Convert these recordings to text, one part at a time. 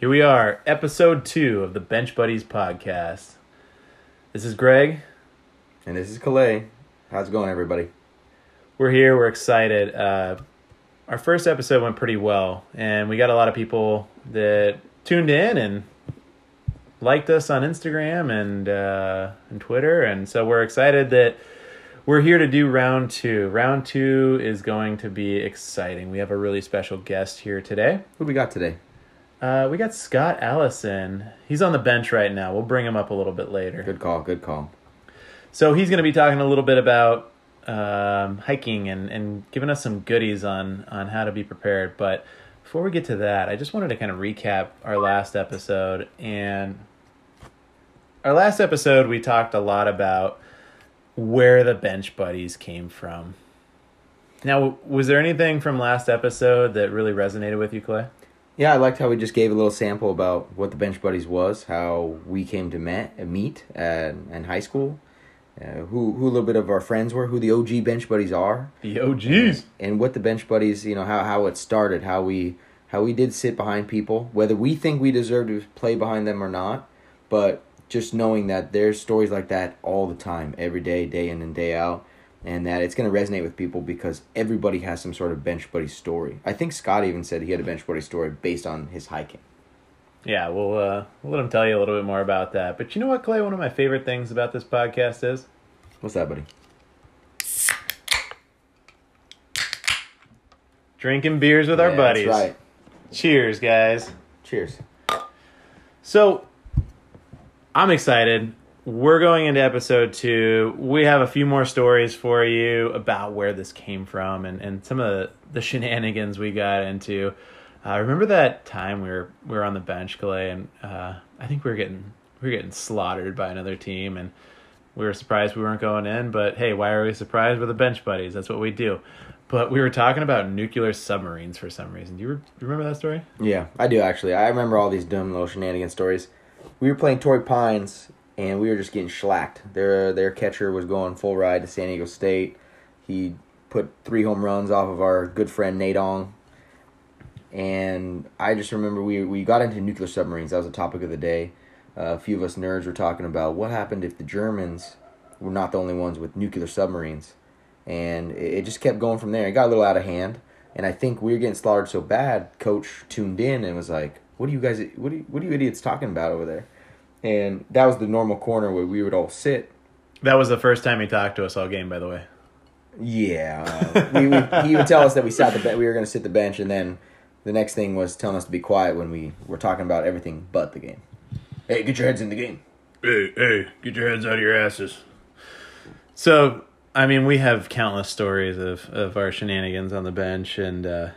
Here we are, episode two of the Bench Buddies podcast. This is Greg. And this is Clay. How's it going, everybody? We're here, we're excited. Uh, our first episode went pretty well, and we got a lot of people that tuned in and liked us on Instagram and uh, and Twitter, and so we're excited that we're here to do round two. Round two is going to be exciting. We have a really special guest here today. Who we got today? Uh, we got Scott Allison. He's on the bench right now. We'll bring him up a little bit later. Good call. Good call. So he's going to be talking a little bit about um, hiking and, and giving us some goodies on on how to be prepared. But before we get to that, I just wanted to kind of recap our last episode. And our last episode, we talked a lot about where the bench buddies came from. Now, was there anything from last episode that really resonated with you, Clay? Yeah, I liked how we just gave a little sample about what the Bench Buddies was, how we came to met, uh, meet at, in high school, uh, who who a little bit of our friends were, who the OG Bench Buddies are, The OGs. and what the Bench Buddies, you know, how how it started, how we how we did sit behind people, whether we think we deserve to play behind them or not, but just knowing that there's stories like that all the time, every day, day in and day out, and that it's going to resonate with people because everybody has some sort of bench buddy story. I think Scott even said he had a bench buddy story based on his hiking. Yeah, we'll, uh, we'll let him tell you a little bit more about that. But you know what, Clay? One of my favorite things about this podcast is What's that, buddy? drinking beers with our buddies. That's right. Cheers, guys. Cheers. So, I'm excited. We're going into episode two. We have a few more stories for you about where this came from and, and some of the, the shenanigans we got into. Uh, remember that time we were we were on the bench, Clay, and uh, I think we were getting we were getting slaughtered by another team, and we were surprised we weren't going in. But hey, why are we surprised? We're the bench buddies. That's what we do. But we were talking about nuclear submarines for some reason. Do you, re- remember that story? Yeah, I do actually. I remember all these dumb little shenanigan stories. We were playing Torrey Pines, and we were just getting shellacked. Their their catcher was going full ride to San Diego State. He put three home runs off of our good friend Nadong. And I just remember we we got into nuclear submarines. That was the topic of the day. Uh, a few of us nerds were talking about what happened if the Germans were not the only ones with nuclear submarines, and it, it just kept going from there. It got a little out of hand, and I think we were getting slaughtered so bad. Coach tuned in and was like, "What are you guys? What are what are you idiots talking about over there?" And that was the normal corner where we would all sit. That was the first time he talked to us all game, by the way. Yeah, uh, we, we, he would tell us that we sat the be- we were going to sit the bench, and then the next thing was telling us to be quiet when we were talking about everything but the game. Hey, get your heads in the game. Hey, hey, get your heads out of your asses. So, I mean, we have countless stories of, of our shenanigans on the bench, and uh,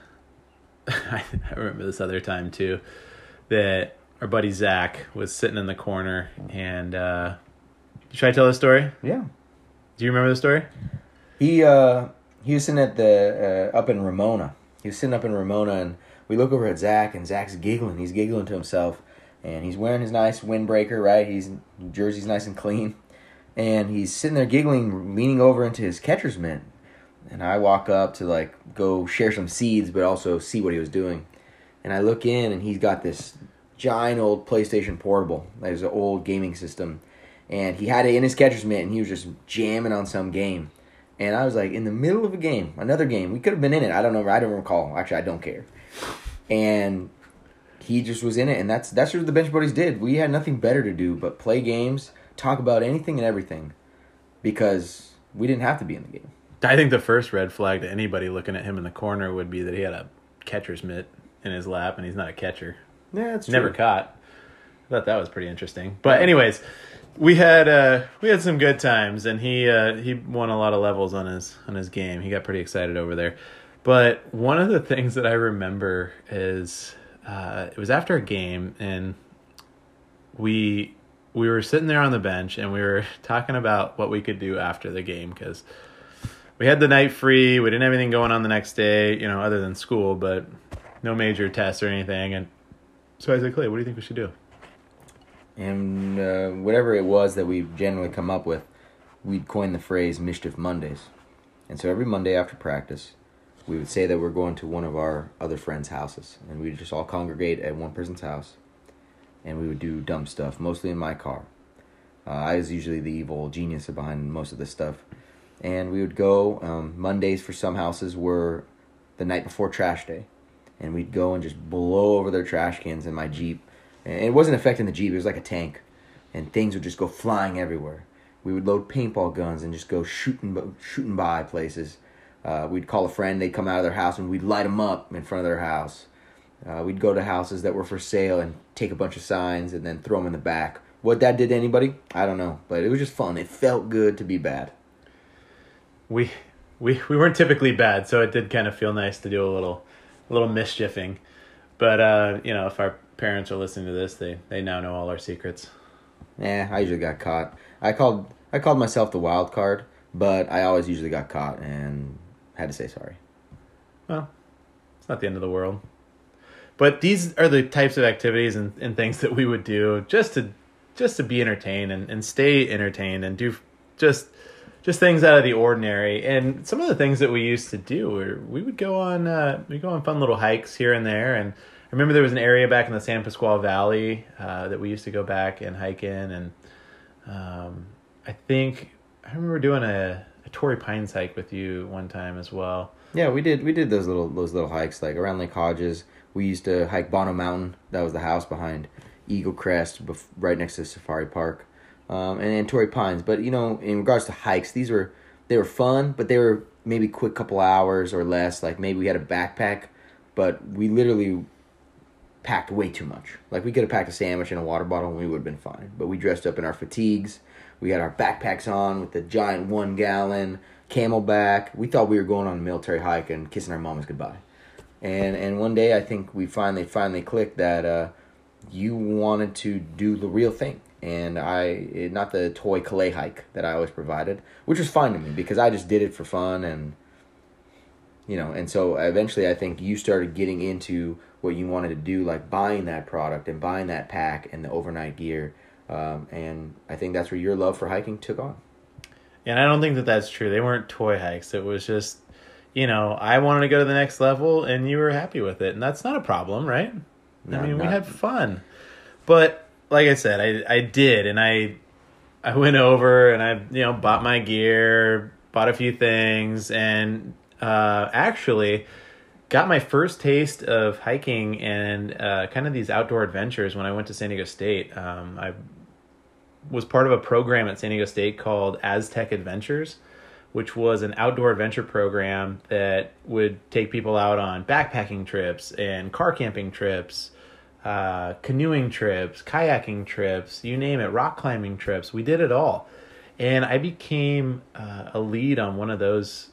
I, I remember this other time too that our buddy Zach was sitting in the corner, and uh, should I tell the story? Yeah, Do you remember the story? he uh he was sitting at the uh, up in Ramona. He was sitting up in Ramona, and we look over at Zach, and Zach's giggling. He's giggling to himself, and he's wearing his nice windbreaker. Right, he's jersey's nice and clean, and he's sitting there giggling, leaning over into his catcher's mitt. And I walk up to like go share some seeds, but also see what he was doing. And I look in, and he's got this giant old PlayStation Portable. That is an old gaming system, and he had it in his catcher's mitt, and he was just jamming on some game. And I was like, in the middle of a game, another game. We could have been in it. I don't know. I don't recall. Actually, I don't care. And he just was in it, and that's that's what the bench buddies did. We had nothing better to do but play games, talk about anything and everything, because we didn't have to be in the game. I think the first red flag to anybody looking at him in the corner would be that he had a catcher's mitt in his lap, and he's not a catcher. Yeah, it's never caught. I thought that was pretty interesting. But anyways, we had uh we had some good times and he uh he won a lot of levels on his on his game. He got pretty excited over there. But one of the things that I remember is uh it was after a game and we we were sitting there on the bench and we were talking about what we could do after the game cuz we had the night free. We didn't have anything going on the next day, you know, other than school, but no major tests or anything and so I said, Clay, what do you think we should do? And uh, whatever it was that we generally come up with, we'd coin the phrase Mischief Mondays. And so every Monday after practice, we would say that we're going to one of our other friends' houses. And we'd just all congregate at one person's house. and we would do dumb stuff, mostly in my car. Uh, I was usually the evil genius behind most of this stuff. And we would go, um, Mondays for some houses were the night before trash day. And we'd go and just blow over their trash cans in my Jeep. And it wasn't affecting the Jeep, it was like a tank. And things would just go flying everywhere. We would load paintball guns and just go shooting, shooting by places. Uh, we'd call a friend, they'd come out of their house, and we'd light them up in front of their house. Uh, we'd go to houses that were for sale and take a bunch of signs and then throw them in the back. What that did to anybody, I don't know, but it was just fun. It felt good to be bad. We we we weren't typically bad, so it did kind of feel nice to do a little a little mischiefing. But uh, you know, if our parents are listening to this, they they now know all our secrets. Yeah, I usually got caught. I called I called myself the wild card, but I always usually got caught and had to say sorry. Well, it's not the end of the world. But these are the types of activities and, and things that we would do just to just to be entertained and, and stay entertained and do just just things out of the ordinary. And some of the things that we used to do we would go on uh, we go on fun little hikes here and there. And I remember there was an area back in the San Pasqual Valley uh, that we used to go back and hike in. And um, I think I remember doing a, a Torrey Pines hike with you one time as well. Yeah, we did. We did those little those little hikes like around Lake Hodges. We used to hike Bono Mountain. That was the house behind Eagle Crest, right next to Safari Park, um, and, and Torrey Pines. But you know, in regards to hikes, these were they were fun, but they were maybe quick couple hours or less. Like maybe we had a backpack, but we literally packed way too much. Like we could have packed a sandwich and a water bottle and we would have been fine. But we dressed up in our fatigues. We had our backpacks on with the giant one gallon CamelBak. We thought we were going on a military hike and kissing our mamas goodbye. And and one day I think we finally finally clicked that uh, you wanted to do the real thing. And I, not the toy Clay hike that I always provided, which was fine to me because I just did it for fun and, you know, and so eventually I think you started getting into what you wanted to do, like buying that product and buying that pack and the overnight gear. Um, and I think that's where your love for hiking took on. And I don't think that that's true. They weren't toy hikes. It was just, you know, I wanted to go to the next level and you were happy with it. And that's not a problem, right? I mean, we had fun. But like I said, I I did and I I went over and I, you know, bought my gear, bought a few things and uh actually got my first taste of hiking and uh, kind of these outdoor adventures when I went to San Diego State. Um, I was part of a program at San Diego State called Aztec Adventures, which was an outdoor adventure program that would take people out on backpacking trips and car camping trips, uh, canoeing trips, kayaking trips, you name it, rock climbing trips. We did it all. And I became uh, a lead on one of those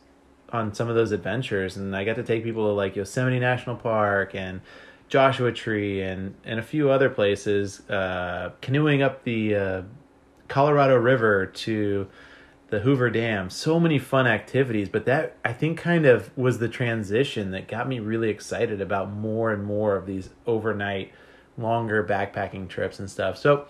on some of those adventures and I got to take people to like Yosemite National Park and Joshua Tree and and a few other places uh, canoeing up the uh, Colorado River to the Hoover Dam. So many fun activities, but that I think kind of was the transition that got me really excited about more and more of these overnight longer backpacking trips and stuff. So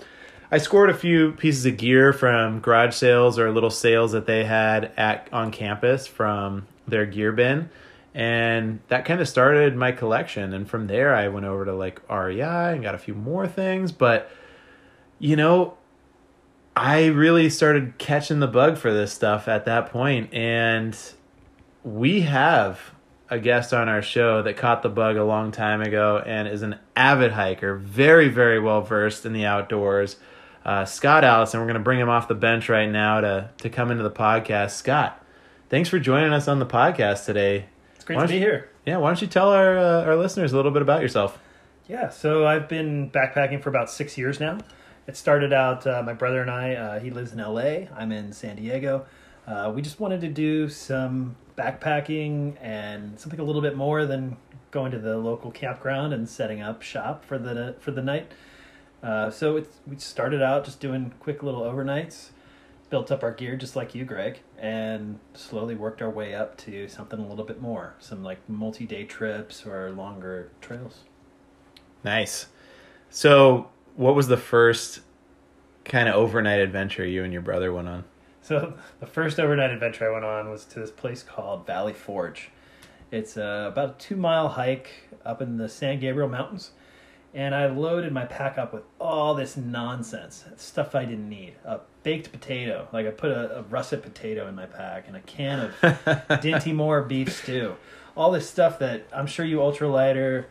I scored a few pieces of gear from garage sales or little sales that they had at on campus from their gear bin. And that kind of started my collection. And from there, I went over to like REI and got a few more things. But, you know, I really started catching the bug for this stuff at that point. And we have a guest on our show that caught the bug a long time ago and is an avid hiker, very, very well versed in the outdoors uh, Scott Allison. We're going to bring him off the bench right now to to come into the podcast. Scott, thanks for joining us on the podcast today. It's great to be here. Yeah, why don't you tell our uh, our listeners a little bit about yourself? Yeah, so I've been backpacking for about six years now. It started out uh, my brother and I. Uh, he lives in L.A. I'm in San Diego. Uh, we just wanted to do some backpacking and something a little bit more than going to the local campground and setting up shop for the for the night. Uh, so it's, we started out just doing quick little overnights, built up our gear just like you, Greg, and slowly worked our way up to something a little bit more, some like multi-day trips or longer trails. Nice. So, what was the first kind of overnight adventure you and your brother went on? So, the first overnight adventure I went on was to this place called Valley Forge. It's uh, about a two mile hike up in the San Gabriel Mountains and I loaded my pack up with all this nonsense, stuff I didn't need. A baked potato, like I put a, a russet potato in my pack, and a can of Dinty Moore beef stew. All this stuff that I'm sure you ultralighter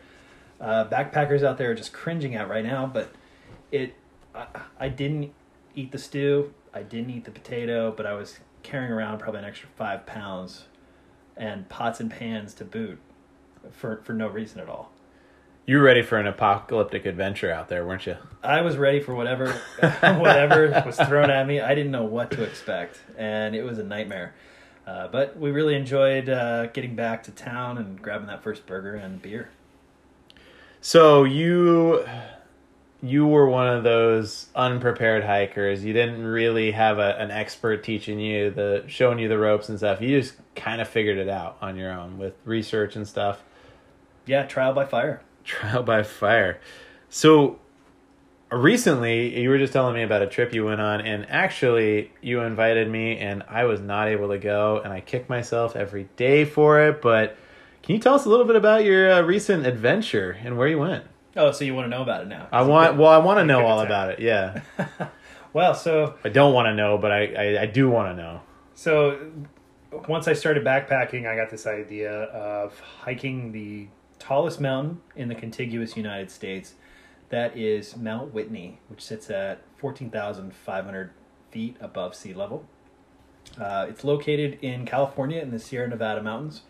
uh, backpackers out there are just cringing at right now, but it, I, I didn't eat the stew, I didn't eat the potato, but I was carrying around probably an extra five pounds and pots and pans to boot for, for no reason at all. You were ready for an apocalyptic adventure out there, weren't you? I was ready for whatever whatever was thrown at me. I didn't know what to expect, and it was a nightmare. Uh, but we really enjoyed uh, getting back to town and grabbing that first burger and beer. So you you were one of those unprepared hikers. You didn't really have a, an expert teaching you the showing you the ropes and stuff. You just kind of figured it out on your own with research and stuff. Yeah, trial by fire. Trial by fire. So recently you were just telling me about a trip you went on and actually you invited me and I was not able to go and I kick myself every day for it, but can you tell us a little bit about your uh, recent adventure and where you went? Oh, so you want to know about it now? I want well I want to know all about it. Yeah. Well, so I don't want to know, but I, I, I do want to know. So once I started backpacking, I got this idea of hiking the tallest mountain in the contiguous United States. That is Mount Whitney, which sits at 14,500 feet above sea level. Uh, it's located in California in the Sierra Nevada mountains.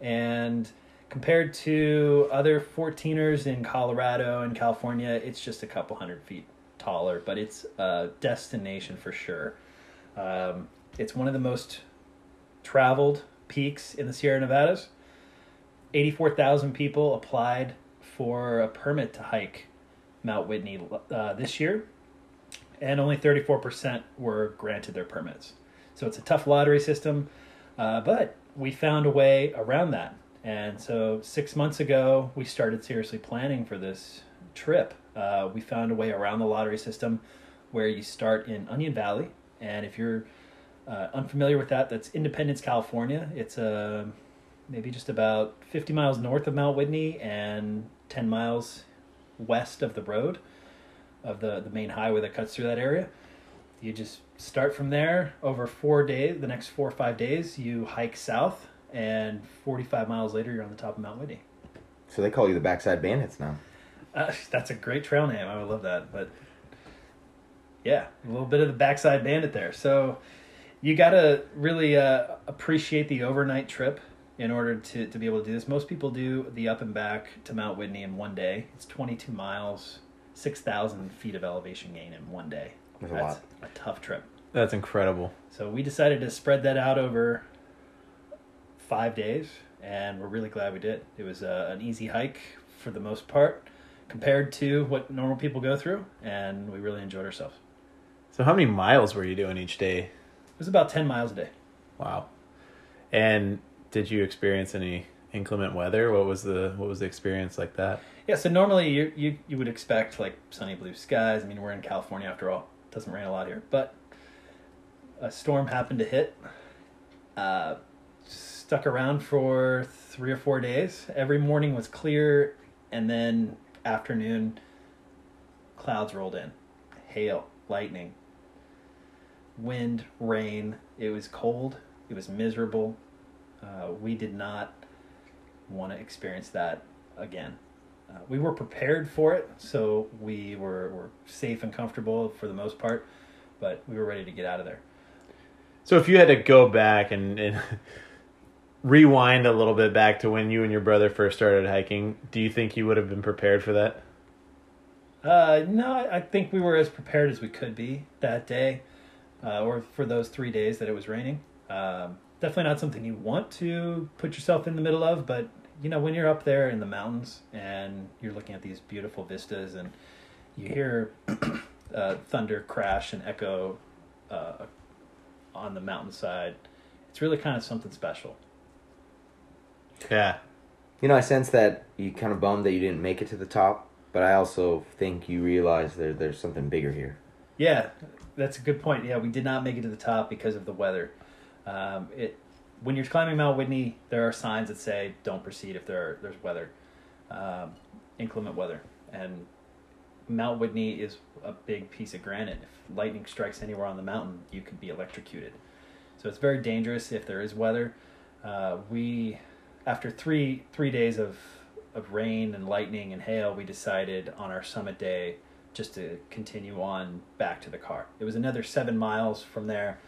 And compared to other 14ers in Colorado and California, it's just a couple hundred feet taller, but it's a destination for sure. Um, it's one of the most traveled peaks in the Sierra Nevadas. 84,000 people applied for a permit to hike Mount Whitney uh, this year, and only 34% were granted their permits. So it's a tough lottery system, uh, but we found a way around that. And so six months ago, we started seriously planning for this trip. Uh, we found a way around the lottery system where you start in Onion Valley. And if you're uh, unfamiliar with that, that's Independence, California. It's uh, maybe just about 50 miles north of Mount Whitney and 10 miles west of the road of the, the main highway that cuts through that area. You just start from there over four days, the next four or five days, you hike south, and 45 miles later, you're on the top of Mount Whitney. So they call you the Backside Bandits now. Uh, that's a great trail name. I would love that. But yeah, a little bit of the backside bandit there. So you got to really uh, appreciate the overnight trip in order to, to be able to do this. Most people do the up and back to Mount Whitney in one day. It's 22 miles, 6,000 feet of elevation gain in one day. That's a That's lot. a tough trip. That's incredible. So we decided to spread that out over five days, and we're really glad we did. It was uh, an easy hike for the most part compared to what normal people go through, and we really enjoyed ourselves. So how many miles were you doing each day? It was about 10 miles a day. Wow. And did you experience any inclement weather? What was the what was the experience like that? Yeah, so normally you, you, you would expect like sunny blue skies. I mean, we're in California after all. It doesn't rain a lot here. But a storm happened to hit. Uh, stuck around for three or four days. Every morning was clear, and then afternoon, clouds rolled in. Hail, lightning, wind, rain. It was cold. It was miserable. Uh, we did not want to experience that again. Uh, we were prepared for it, so we were, were safe and comfortable for the most part, but we were ready to get out of there. So if you had to go back and, and rewind a little bit back to when you and your brother first started hiking, do you think you would have been prepared for that? Uh, no, I think we were as prepared as we could be that day, uh, or for those three days that it was raining. Um, definitely not something you want to put yourself in the middle of, but you know when you're up there in the mountains and you're looking at these beautiful vistas and you hear uh, thunder crash and echo uh, on the mountainside, it's really kind of something special. Yeah. You know, I sense that you kind of bummed that you didn't make it to the top, but I also think you realize there there's something bigger here. Yeah, that's a good point. Yeah, we did not make it to the top because of the weather. Um, it when you're climbing Mount Whitney, there are signs that say don't proceed if there are, there's weather, um, inclement weather. and Mount Whitney is a big piece of granite. If lightning strikes anywhere on the mountain, you could be electrocuted. So it's very dangerous if there is weather. Uh, we, after three three days of of rain and lightning and hail, we decided on our summit day just to continue on back to the car. It was another seven miles from there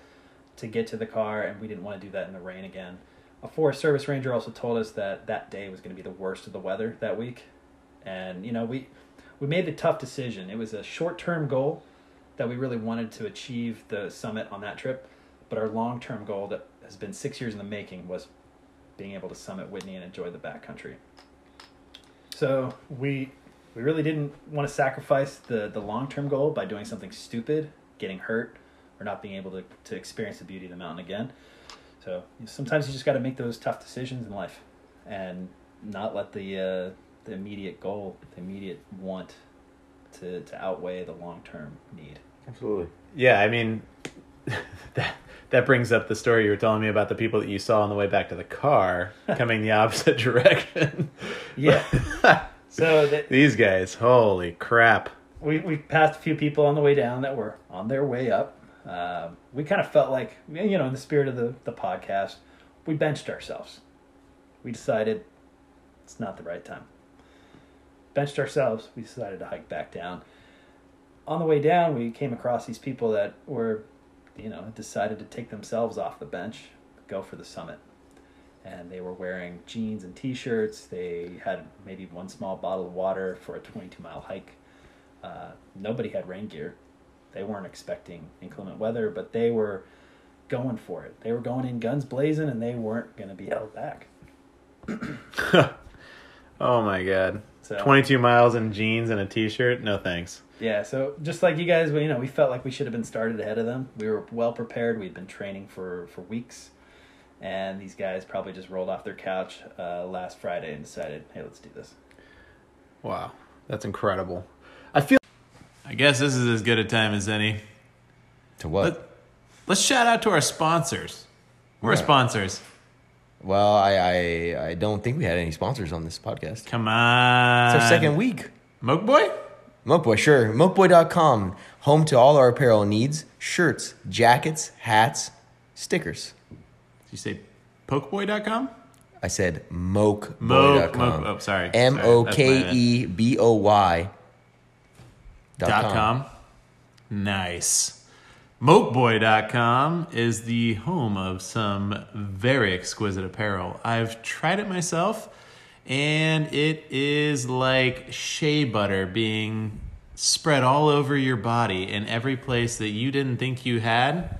to get to the car, and we didn't want to do that in the rain again. A Forest Service ranger also told us that that day was going to be the worst of the weather that week, and you know we we made the tough decision. It was a short term goal that we really wanted to achieve the summit on that trip, but our long term goal that has been six years in the making was being able to summit Whitney and enjoy the backcountry. So we we really didn't want to sacrifice the the long term goal by doing something stupid, getting hurt, or not being able to to experience the beauty of the mountain again. So sometimes you just got to make those tough decisions in life, and not let the uh, the immediate goal, the immediate want, to to outweigh the long term need. Absolutely. Yeah, I mean, that brings up the story you were telling me about the people that you saw on the way back to the car coming the opposite direction. Yeah. So that These guys, holy crap. we we passed a few people on the way down that were on their way up. Um, we kind of felt like you know, in the spirit of the the podcast, we benched ourselves. We decided it's not the right time. Benched ourselves. We decided to hike back down. On the way down, we came across these people that were, you know, decided to take themselves off the bench, go for the summit. And they were wearing jeans and t-shirts. They had maybe one small bottle of water for a 22 mile hike. Uh, nobody had rain gear. They weren't expecting inclement weather, but they were going for it. They were going in guns blazing, and they weren't going to be held back. Oh my god. So 22 miles in jeans and a t-shirt? No thanks. Yeah, so just like you guys, we- you know, we felt like we should have been started ahead of them. We were well prepared. We'd been training for for weeks, and these guys probably just rolled off their couch uh, last Friday and decided, hey, let's do this. Wow. That's incredible. I feel I guess this is as good a time as any. To what? Let, let's shout out to our sponsors. We're Yeah. sponsors. well, I, I I don't think we had any sponsors on this podcast. Come on. It's our second week. Moke Boy? Mokeboy, sure. Mokeboy.com, home to all our apparel needs shirts, jackets, hats, stickers. Did you say pokeboy.com? I said Moke, mokeboy.com. moke, oh, sorry. M O K E B O Y dot com. Nice. Mokeboy.com is the home of some very exquisite apparel. I've tried it myself, and it is like shea butter being spread all over your body in every place that you didn't think you had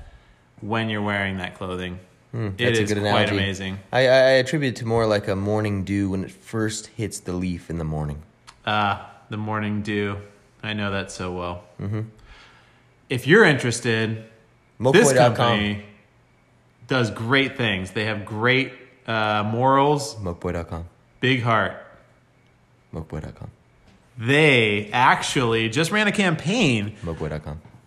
when you're wearing that clothing. it Hmm, That's is a good quite amazing. I, I attribute it to more like a morning dew when it first hits the leaf in the morning. Ah, the morning dew. I know that so well. Mm-hmm. If you're interested, this company does great things. They have great uh, morals, Mokeboy.com. big heart. They actually just ran a campaign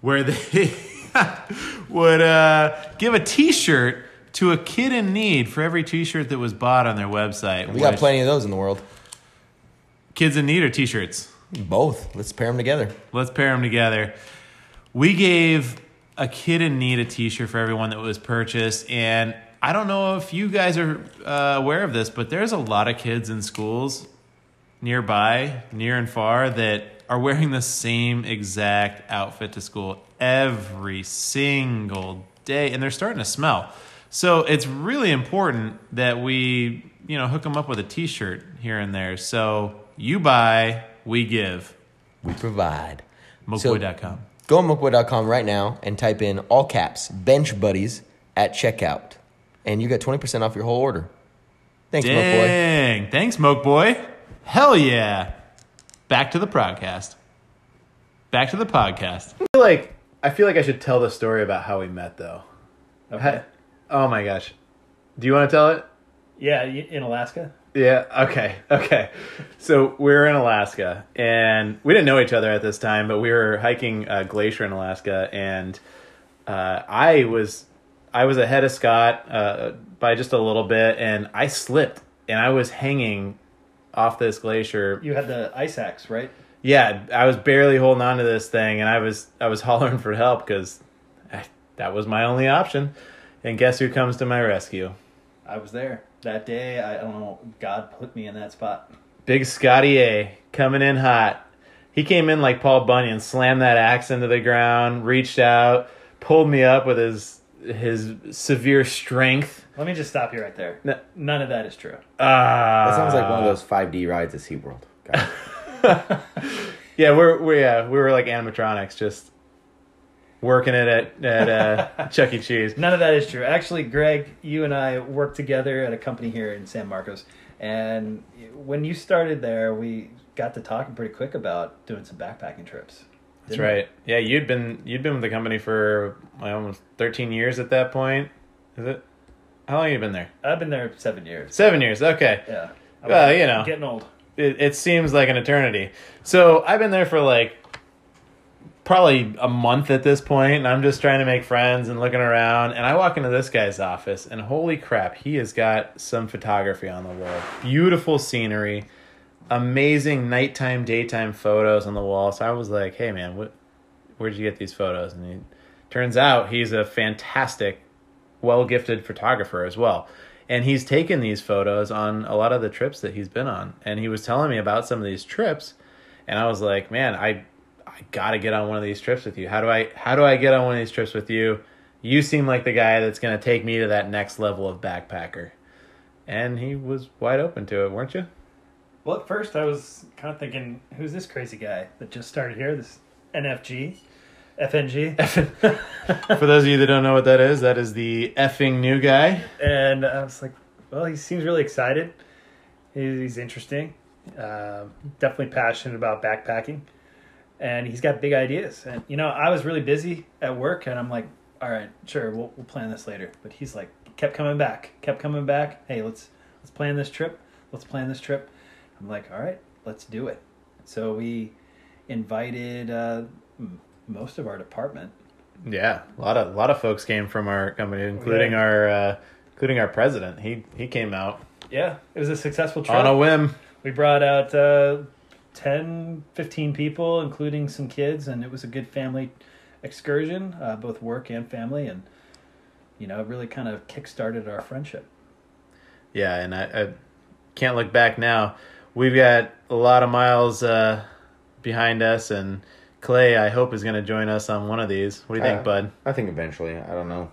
where they would uh, give a T-shirt to a kid in need for every T-shirt that was bought on their website. We got plenty of those in the world. Kids in need or T-shirts. Both. Let's pair them together. Let's pair them together. We gave a kid in need a T-shirt for everyone that was purchased, and I don't know if you guys are uh, aware of this, but there's a lot of kids in schools nearby, near and far, that are wearing the same exact outfit to school every single day, and they're starting to smell. So it's really important that we, you know, hook them up with a T-shirt here and there. So you buy, we give. We provide. So- Mokeboy.com. Go on Mokeboy.com right now and type in all caps Bench Buddies at checkout. And you got 20% off your whole order. Thanks, Mokeboy. Dang. Thanks, Moke Boy. Hell yeah. Back to the podcast. Back to the podcast. I feel like I feel like I should tell the story about how we met though. Okay. Oh my gosh. Do you want to tell it? Yeah, in Alaska. Yeah. Okay. Okay. So we were in Alaska, and we didn't know each other at this time, but we were hiking a glacier in Alaska, and uh, I was I was ahead of Scott uh, by just a little bit, and I slipped, and I was hanging off this glacier. You had the ice axe, right? yeah, I was barely holding on to this thing, and I was I was hollering for help because that was my only option. And guess who comes to my rescue? I was there that day. I don't know. God put me in that spot. Big Scotty A coming in hot. He came in like Paul Bunyan, slammed that axe into the ground, reached out, pulled me up with his his severe strength. Let me just stop you right there. No. None of that is true. Ah, That sounds like one of those 5D rides at SeaWorld. God. Yeah, we're we yeah we were like animatronics, just working it at at uh, Chuck E. Cheese. None of that is true. Actually, Greg, you and I worked together at a company here in San Marcos, and when you started there, we got to talking pretty quick about doing some backpacking trips. That's right. Yeah, you'd been you'd been with the company for like, almost thirteen years at that point. Is it? How long have you been there? I've been there seven years. Seven years. Okay. Yeah. I'm Well, you know. getting old. it, it seems like an eternity. So I've been there for like probably a month at this point, and I'm just trying to make friends and looking around. And I walk into this guy's office, and holy crap, he has got some photography on the wall. Beautiful scenery, amazing nighttime, daytime photos on the wall. So I was like, hey man, what, where'd you get these photos? And he turns out he's a fantastic, well gifted photographer as well. And he's taken these photos on a lot of the trips that he's been on. And he was telling me about some of these trips. And i was like man i i gotta get on one of these trips with you. How do i how do i get on one of these trips with you? You seem like the guy that's to take me to that next level of backpacker. And he was wide open to it weren't you Well, at first I was kind of thinking, who's this crazy guy that just started here? This NFG, FNG, for those of you that don't know what that is that is the effing new guy and I was like, well, he seems really excited. He's, interesting. Uh, definitely passionate about backpacking, and he's got big ideas. And you know, I was really busy at work, and I'm like, all right, sure, we'll we'll plan this later. But he's like, kept coming back, kept coming back. Hey, let's let's plan this trip. Let's plan this trip. I'm like, all right, let's do it. So we invited uh, m- most of our department. yeah a lot of a lot of folks came from our company including Yeah. our uh including our president he he came out Yeah, it was a successful trip. on a whim We brought out uh, 10, 15 people, including some kids, and it was a good family excursion, uh, both work and family, and you know, it really kind of kick-started our friendship. Yeah, and I, I can't look back now. We've got a lot of miles uh, behind us, and Clay, I hope, is going to join us on one of these. What do you think, Uh, bud? I think eventually. I don't know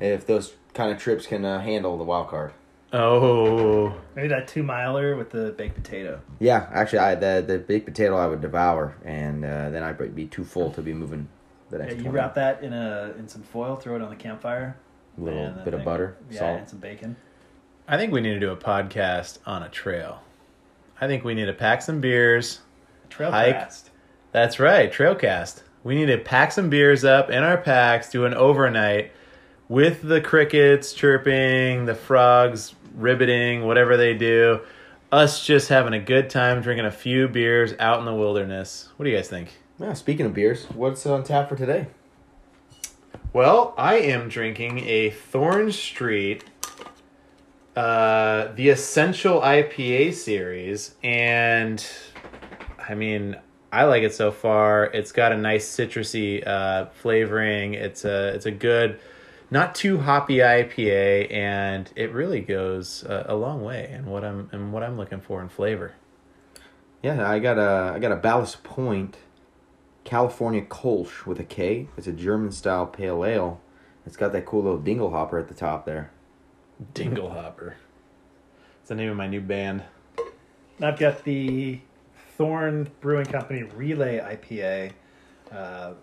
if those kind of trips can uh, handle the wild card. Oh, Maybe that two miler with the baked potato. Yeah, actually, I the the baked potato I would devour, and uh, then I'd be too full to be moving the Yeah, you 20. wrap that in a in some foil, throw it on the campfire. a little Man, that bit of butter, yeah, salt. and some bacon. I think we need to do a podcast on a trail. I think we need to pack some beers. Trail Hike. cast. That's right, Trailcast. We need to pack some beers up in our packs, do an overnight with the crickets chirping, the frogs ribbiting, whatever they do. Us just having a good time drinking a few beers out in the wilderness. What do you guys think? Yeah, speaking of beers, what's on tap for today? Well, I am drinking a Thorn Street, uh, the Essential IPA series, and I mean, I like it so far. It's got a nice citrusy uh, flavoring. It's a it's a good, not too hoppy IPA, and it really goes uh, a long way in what I'm and what I'm looking for in flavor. Yeah, I got a I got a Ballast Point California Kolsch with a K. It's a German style pale ale. It's got that cool little dingle hopper at the top there. Dingle Hopper. It's the name of my new band. And I've got the Thorn Brewing Company Relay IPA. Uh,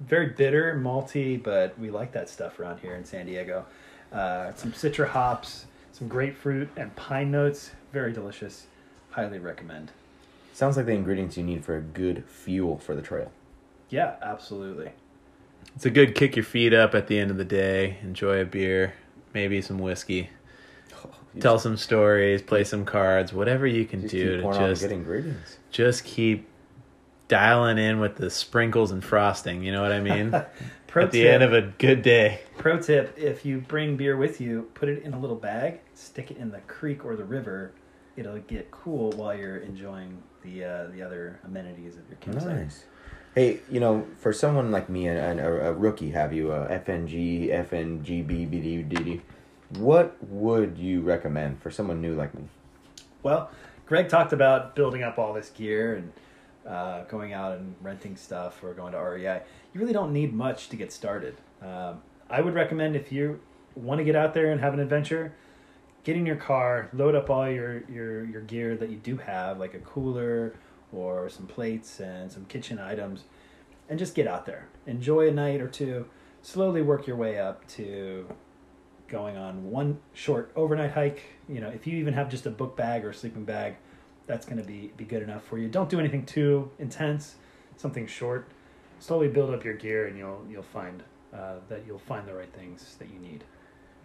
very bitter, malty, but we like that stuff around here in San Diego. Uh, some citra hops, some grapefruit, and pine notes. Very delicious. Highly recommend. Sounds like the ingredients you need for a good fuel for the trail. Yeah, absolutely. It's a good kick your feet up at the end of the day. Enjoy a beer, maybe some whiskey. You Tell some stories, play some cards, whatever you can just do to pouring on the just good ingredients. just keep dialing in with the sprinkles and frosting. You know what I mean? Pro at the end of a good day. pro tip: if you bring beer with you, put it in a little bag, stick it in the creek or the river. It'll get cool while you're enjoying the uh, the other amenities of your campsite. Nice. Hey, you know, for someone like me, and a, a, rookie, have you a FNG, FNGB? What would you recommend for someone new like me? Well, Greg talked about building up all this gear and uh, going out and renting stuff or going to REI. You really don't need much to get started. Um, I would recommend if you want to get out there and have an adventure, get in your car, load up all your, your, your gear that you do have, like a cooler or some plates and some kitchen items, and just get out there. Enjoy a night or two. Slowly work your way up to going on one short overnight hike. You know, if you even have just a book bag or sleeping bag, that's going to be be good enough for you. Don't do anything too intense. Something short. Slowly build up your gear, and you'll you'll find uh, that you'll find the right things that you need.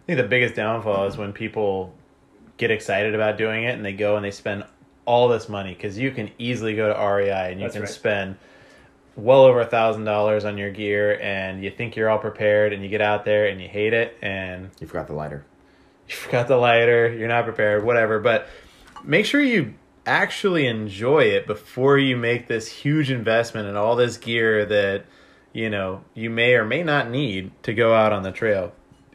I think the biggest downfall is when people get excited about doing it and they go and they spend all this money because you can easily go to REI and you That's can right. spend well over a thousand dollars on your gear and you think you're all prepared and you get out there and you hate it and You forgot the lighter. you forgot the lighter, you're not prepared, whatever. But make sure you actually enjoy it before you make this huge investment in all this gear that you know you may or may not need to go out on the trail.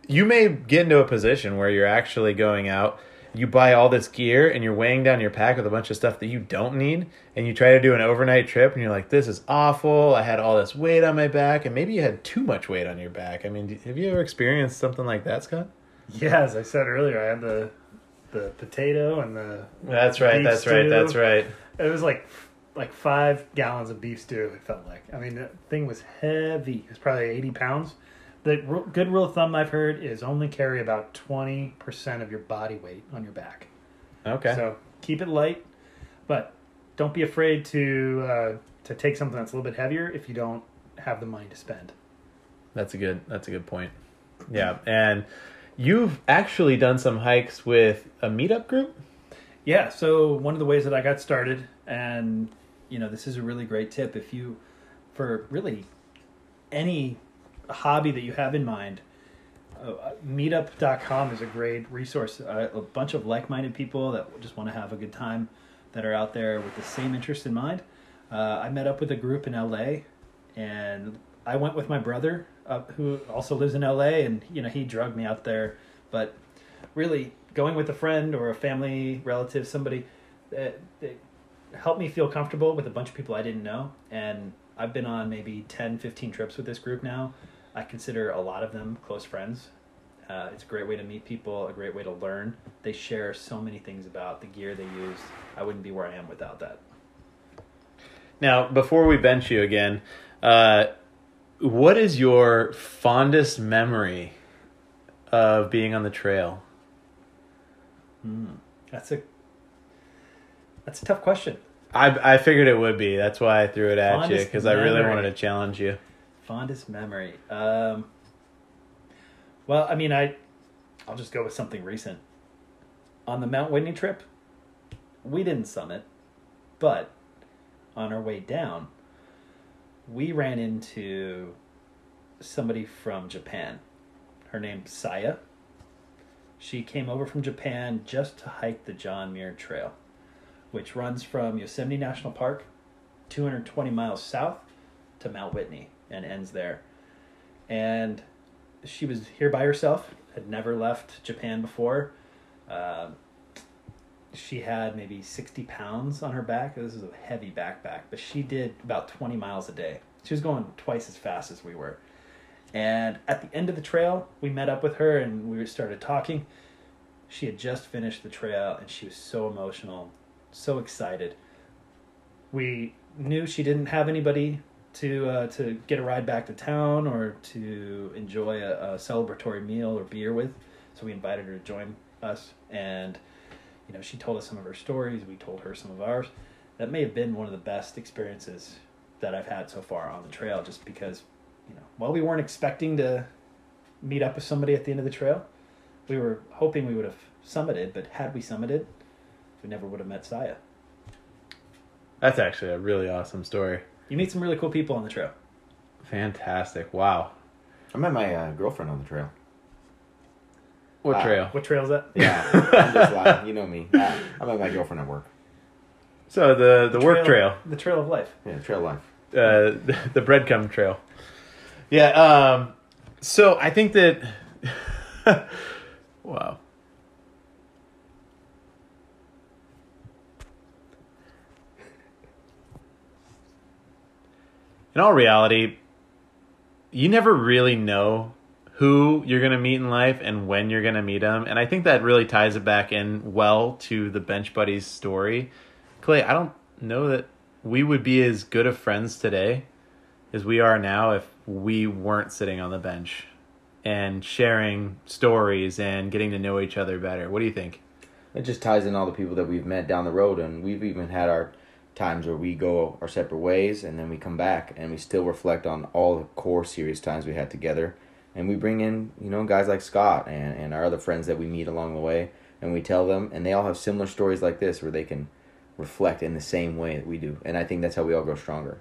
You may get into a position where you're actually going out, you buy all this gear and you're weighing down your pack with a bunch of stuff that you don't need and you try to do an overnight trip and you're like this is awful. I had all this weight on my back and maybe you had too much weight on your back. I mean, have you ever experienced something like that, Scott? Yeah, as I said earlier, I had the the potato and the That's right. That's right. That's right. it was like like five gallons of beef stew. It felt like. I mean, the thing was heavy. It was probably eighty pounds. The good rule of thumb I've heard is only carry about twenty percent of your body weight on your back. Okay. So keep it light, but don't be afraid to uh, to take something that's a little bit heavier if you don't have the money to spend. that's a good. That's a good point. Yeah, and you've actually done some hikes with a meetup group. Yeah, so one of the ways that I got started, and you know, this is a really great tip if you, for really any hobby that you have in mind, uh, meetup.com is a great resource. Uh, a bunch of like minded people that just want to have a good time that are out there with the same interest in mind. Uh, I met up with a group in LA, and I went with my brother, uh, who also lives in LA, and you know, he drugged me out there. But really, going with a friend or a family relative, somebody that, that helped me feel comfortable with a bunch of people I didn't know. And I've been on maybe 10, 15 trips with this group now. I consider a lot of them close friends. Uh, it's a great way to meet people, a great way to learn. They share so many things about the gear they use. I wouldn't be where I am without that. Now, before we bench you again, uh, what is your fondest memory of being on the trail? That's a that's a tough question. I I figured it would be. That's why I threw it at you because I really wanted to challenge you. Fondest memory. Um, well, I mean, I, I'll just go with something recent. On the Mount Whitney trip, we didn't summit, but on our way down, we ran into somebody from Japan. Her name's Saya. She came over from Japan just to hike the John Muir Trail, which runs from Yosemite National Park, 220 miles south, to Mount Whitney and ends there. And she was here by herself, had never left Japan before. Um, she had maybe 60 pounds on her back. This is a heavy backpack, but she did about 20 miles a day. She was going twice as fast as we were. And at the end of the trail, we met up with her and we started talking. She had just finished the trail and she was so emotional, so excited. We knew she didn't have anybody to uh, to get a ride back to town or to enjoy a, a celebratory meal or beer with, so we invited her to join us. And you know, she told us some of her stories. We told her some of ours. That may have been one of the best experiences that I've had so far on the trail, just because you know, while we weren't expecting to meet up with somebody at the end of the trail, we were hoping we would have summited. But had we summited, we never would have met Saya. That's actually a really awesome story. You meet some really cool people on the trail. Fantastic! Wow. I met my uh, girlfriend on the trail. What Wow. trail? What trail is that? Yeah, I'm just lying. You know me. Uh, I met my girlfriend at work. So the the work trail, The trail of life. Yeah, trail life. uh, the breadcrumb trail. Yeah. Um. So I think that. wow. In all reality, you never really know who you're going to meet in life and when you're going to meet them. And I think that really ties it back in well to the Bench Buddies story. Clay, I don't know that we would be as good of friends today as we are now if we weren't sitting on the bench and sharing stories and getting to know each other better. What do you think? It just ties in all the people that we've met down the road, and we've even had our times where we go our separate ways, and then we come back and we still reflect on all the core serious times we had together, and we bring in you know guys like Scott and and our other friends that we meet along the way, and we tell them, and they all have similar stories like this where they can reflect in the same way that we do, and I think that's how we all grow stronger.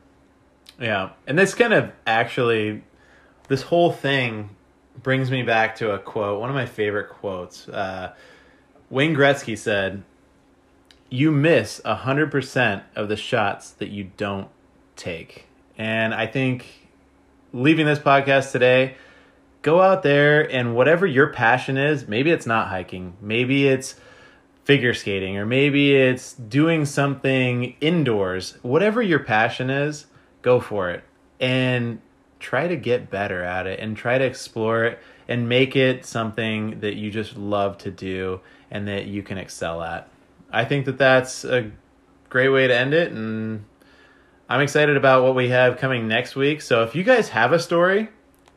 Yeah. And this kind of actually, this whole thing brings me back to a quote, one of my favorite quotes. Uh, Wayne Gretzky said, You miss 100% of the shots that you don't take. And I think leaving this podcast today, go out there and whatever your passion is, maybe it's not hiking, maybe it's figure skating, or maybe it's doing something indoors. Whatever your passion is, go for it and try to get better at it and try to explore it and make it something that you just love to do and that you can excel at. I think that that's a great way to end it and I'm excited about what we have coming next week. So if you guys have a story,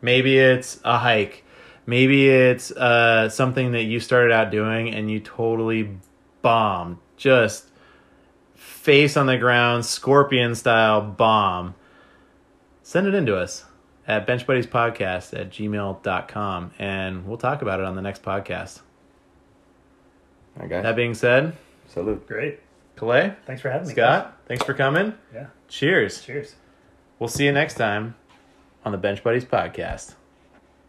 maybe it's a hike, maybe it's uh, something that you started out doing and you totally bombed, just face on the ground, scorpion style bomb, send it in to us at benchbuddiespodcast at gmail.com and we'll talk about it on the next podcast. All right, guys. That being said, Salute. Great. Clay, Thanks for having me. Scott, thanks for coming. Yeah. Cheers. Cheers. We'll see you next time on the Bench Buddies podcast.